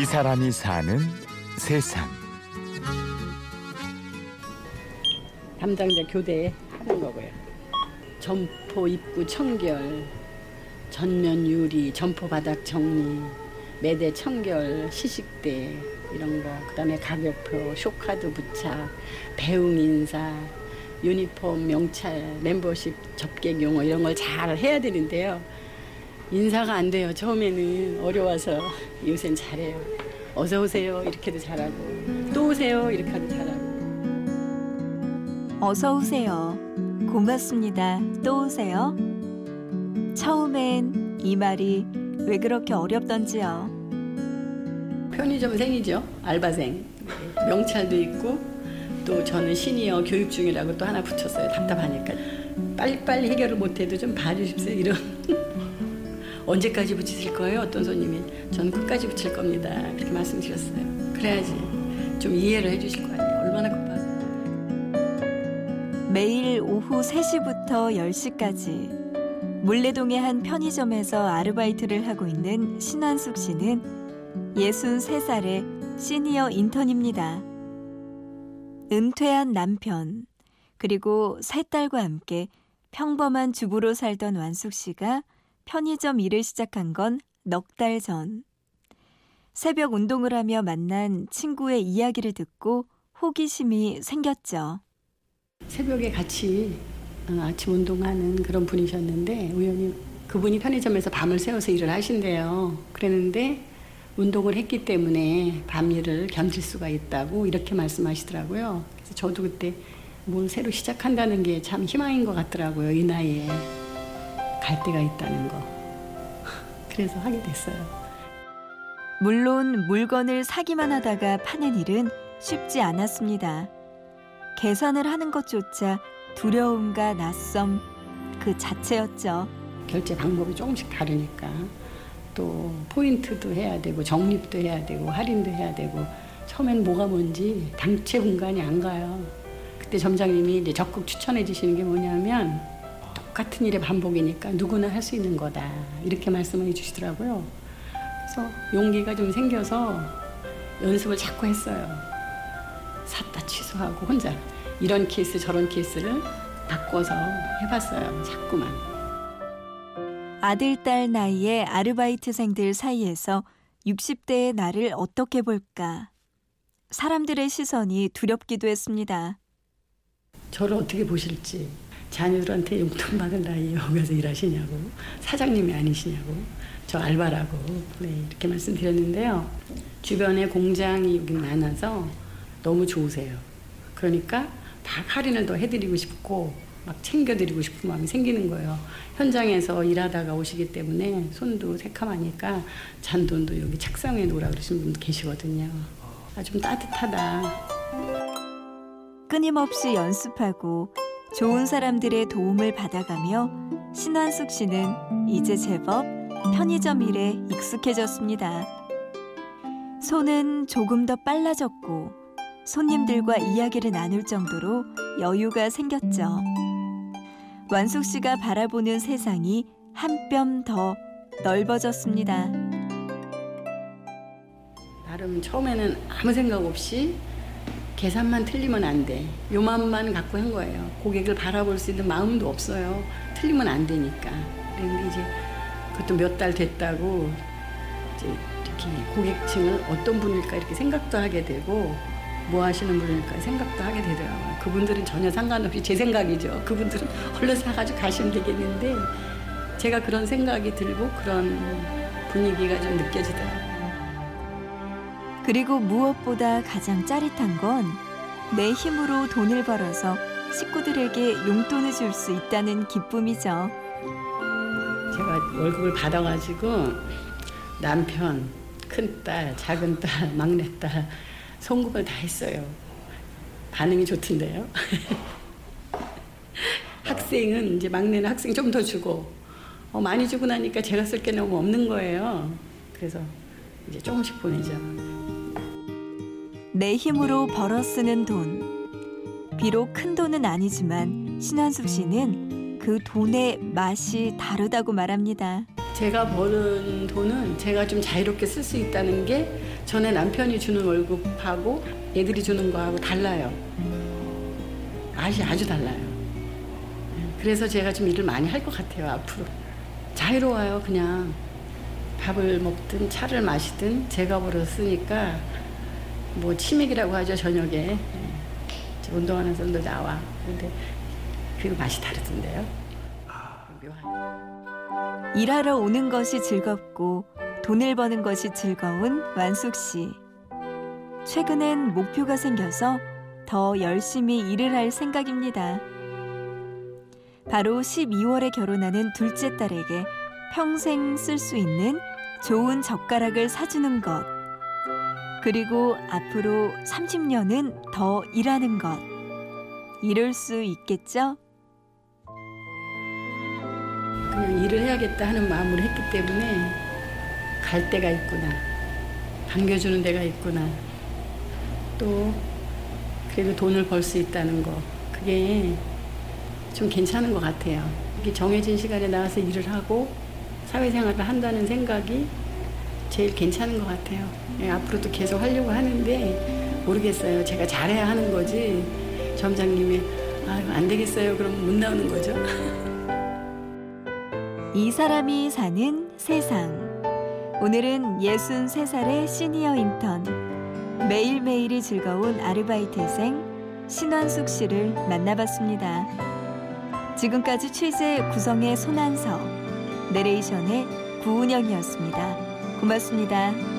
이 사람이 사는 세상. 담당자 교대 하는 거고요. 점포 입구 청결, 전면 유리, 점포 바닥 정리, 매대 청결, 시식대 이런 거, 그다음에 가격표, 쇼카드 부착, 배웅 인사, 유니폼, 명찰, 멤버십 접객 용어 이런 걸 잘 해야 되는데요. 인사가 안 돼요. 처음에는 어려워서 요새는 잘해요. 어서 오세요 이렇게도 잘하고 또 오세요 이렇게 하도 잘하고 어서 오세요. 고맙습니다. 또 오세요. 처음엔 이 말이 왜 그렇게 어렵던지요. 편의점 생이죠 알바생 명찰도 있고 또 저는 시니어 교육 중이라고 또 하나 붙였어요 답답하니까 빨리빨리 해결을 못해도 좀 봐주십시오 이런 언제까지 붙이실 거예요? 어떤 손님이? 저는 끝까지 붙일 겁니다. 그렇게 말씀드렸어요. 그래야지 좀 이해를 해주실 거 아니에요? 얼마나 급하세요 매일 오후 3시부터 10시까지 물레동의 한 편의점에서 아르바이트를 하고 있는 신한숙 씨는 63살의 시니어 인턴입니다. 은퇴한 남편, 그리고 세 딸과 함께 평범한 주부로 살던 완숙 씨가 편의점 일을 시작한 건 넉 달 전. 새벽 운동을 하며 만난 친구의 이야기를 듣고 호기심이 생겼죠. 새벽에 같이 어, 아침 운동하는 그런 분이셨는데 우연히 그분이 편의점에서 밤을 새워서 일을 하신대요. 그랬는데 운동을 했기 때문에 밤 일을 견딜 수가 있다고 이렇게 말씀하시더라고요. 그래서 저도 그때 뭘 새로 시작한다는 게 참 희망인 것 같더라고요. 이 나이에 갈 데가 있다는 거. 그래서 하게 됐어요. 물론 물건을 사기만 하다가 파는 일은 쉽지 않았습니다. 계산을 하는 것조차 두려움과 낯섦 그 자체였죠. 결제 방법이 조금씩 다르니까 또 포인트도 해야 되고 적립도 해야 되고 할인도 해야 되고 처음엔 뭐가 뭔지 당체 분간이 안 가요. 그때 점장님이 이제 적극 추천해 주시는 게 뭐냐면 똑 같은 일의 반복이니까 누구나 할 수 있는 거다 이렇게 말씀을 해주시더라고요. 그래서 용기가 좀 생겨서 연습을 자꾸 했어요. 샀다 취소하고 혼자 이런 케이스 저런 케이스를 바꿔서 해봤어요. 자꾸만. 아들, 딸 나이의 아르바이트생들 사이에서 60대의 나를 어떻게 볼까? 사람들의 시선이 두렵기도 했습니다. 저를 어떻게 보실지 자녀들한테 용돈 받은 나이에 여기 서 일하시냐고 사장님이 아니시냐고 저 알바라고 네, 이렇게 말씀드렸는데요. 주변에 공장이 여기 많아서 너무 좋으세요. 그러니까 다 할인을 더 해드리고 싶고 막 챙겨드리고 싶은 마음이 생기는 거예요. 현장에서 일하다가 오시기 때문에 손도 새카마니까 잔돈도 여기 책상 에 놓으라 그러시는 분도 계시거든요. 아, 좀 따뜻하다. 끊임없이 연습하고 좋은 사람들의 도움을 받아가며 신한숙 씨는 이제 제법 편의점 일에 익숙해졌습니다. 손은 조금 더 빨라졌고 손님들과 이야기를 나눌 정도로 여유가 생겼죠. 완숙 씨가 바라보는 세상이 한 뼘 더 넓어졌습니다. 나름 처음에는 아무 생각 없이 계산만 틀리면 안 돼. 요 마음만 갖고 한 거예요. 고객을 바라볼 수 있는 마음도 없어요. 틀리면 안 되니까. 그런데 이제 그것도 몇 달 됐다고 이제 이렇게 고객층을 어떤 분일까 이렇게 생각도 하게 되고 뭐 하시는 분일까 생각도 하게 되더라고요. 그분들은 전혀 상관없이 제 생각이죠. 그분들은 얼른 사가지고 가시면 되겠는데 제가 그런 생각이 들고 그런 분위기가 좀 느껴지더라고요. 그리고 무엇보다 가장 짜릿한 건 내 힘으로 돈을 벌어서 식구들에게 용돈을 줄 수 있다는 기쁨이죠. 제가 월급을 받아가지고 남편, 큰딸, 작은딸, 막내딸 송금을 다 했어요. 반응이 좋던데요. 학생은 이제 막내는 학생 좀 더 주고 어, 많이 주고 나니까 제가 쓸 게 너무 없는 거예요. 그래서 이제 조금씩 보내죠. 내 힘으로 벌어 쓰는 돈. 비록 큰 돈은 아니지만 신한숙 씨는 그 돈의 맛이 다르다고 말합니다. 제가 버는 돈은 제가 좀 자유롭게 쓸 수 있다는 게 전에 남편이 주는 월급하고 애들이 주는 거하고 달라요. 아주 아주 달라요. 그래서 제가 좀 일을 많이 할 것 같아요 앞으로. 자유로워요 그냥 밥을 먹든 차를 마시든 제가 벌어 쓰니까 뭐 치맥이라고 하죠 저녁에 저 운동하는 사람도 나와. 근데 그 맛이 다르던데요. 묘하게. 일하러 오는 것이 즐겁고 돈을 버는 것이 즐거운 완숙 씨. 최근엔 목표가 생겨서 더 열심히 일을 할 생각입니다. 바로 12월에 결혼하는 둘째 딸에게 평생 쓸 수 있는 좋은 젓가락을 사주는 것. 그리고 앞으로 30년은 더 일하는 것. 이룰 수 있겠죠? 그냥 일을 해야겠다 하는 마음으로 했기 때문에 갈 데가 있구나. 반겨주는 데가 있구나. 또 그래도 돈을 벌 수 있다는 거. 그게 좀 괜찮은 것 같아요. 이게 정해진 시간에 나와서 일을 하고 사회생활을 한다는 생각이 제일 괜찮은 것 같아요. 예, 앞으로도 계속 하려고 하는데 모르겠어요. 제가 잘해야 하는 거지. 점장님이 아유 안 되겠어요. 그럼 못 나오는 거죠. 이 사람이 사는 세상. 오늘은 63살의 시니어 인턴, 매일매일이 즐거운 아르바이트생 신원숙 씨를 만나봤습니다. 지금까지 취재 구성의 손한서, 내레이션의 구운영이었습니다. 고맙습니다.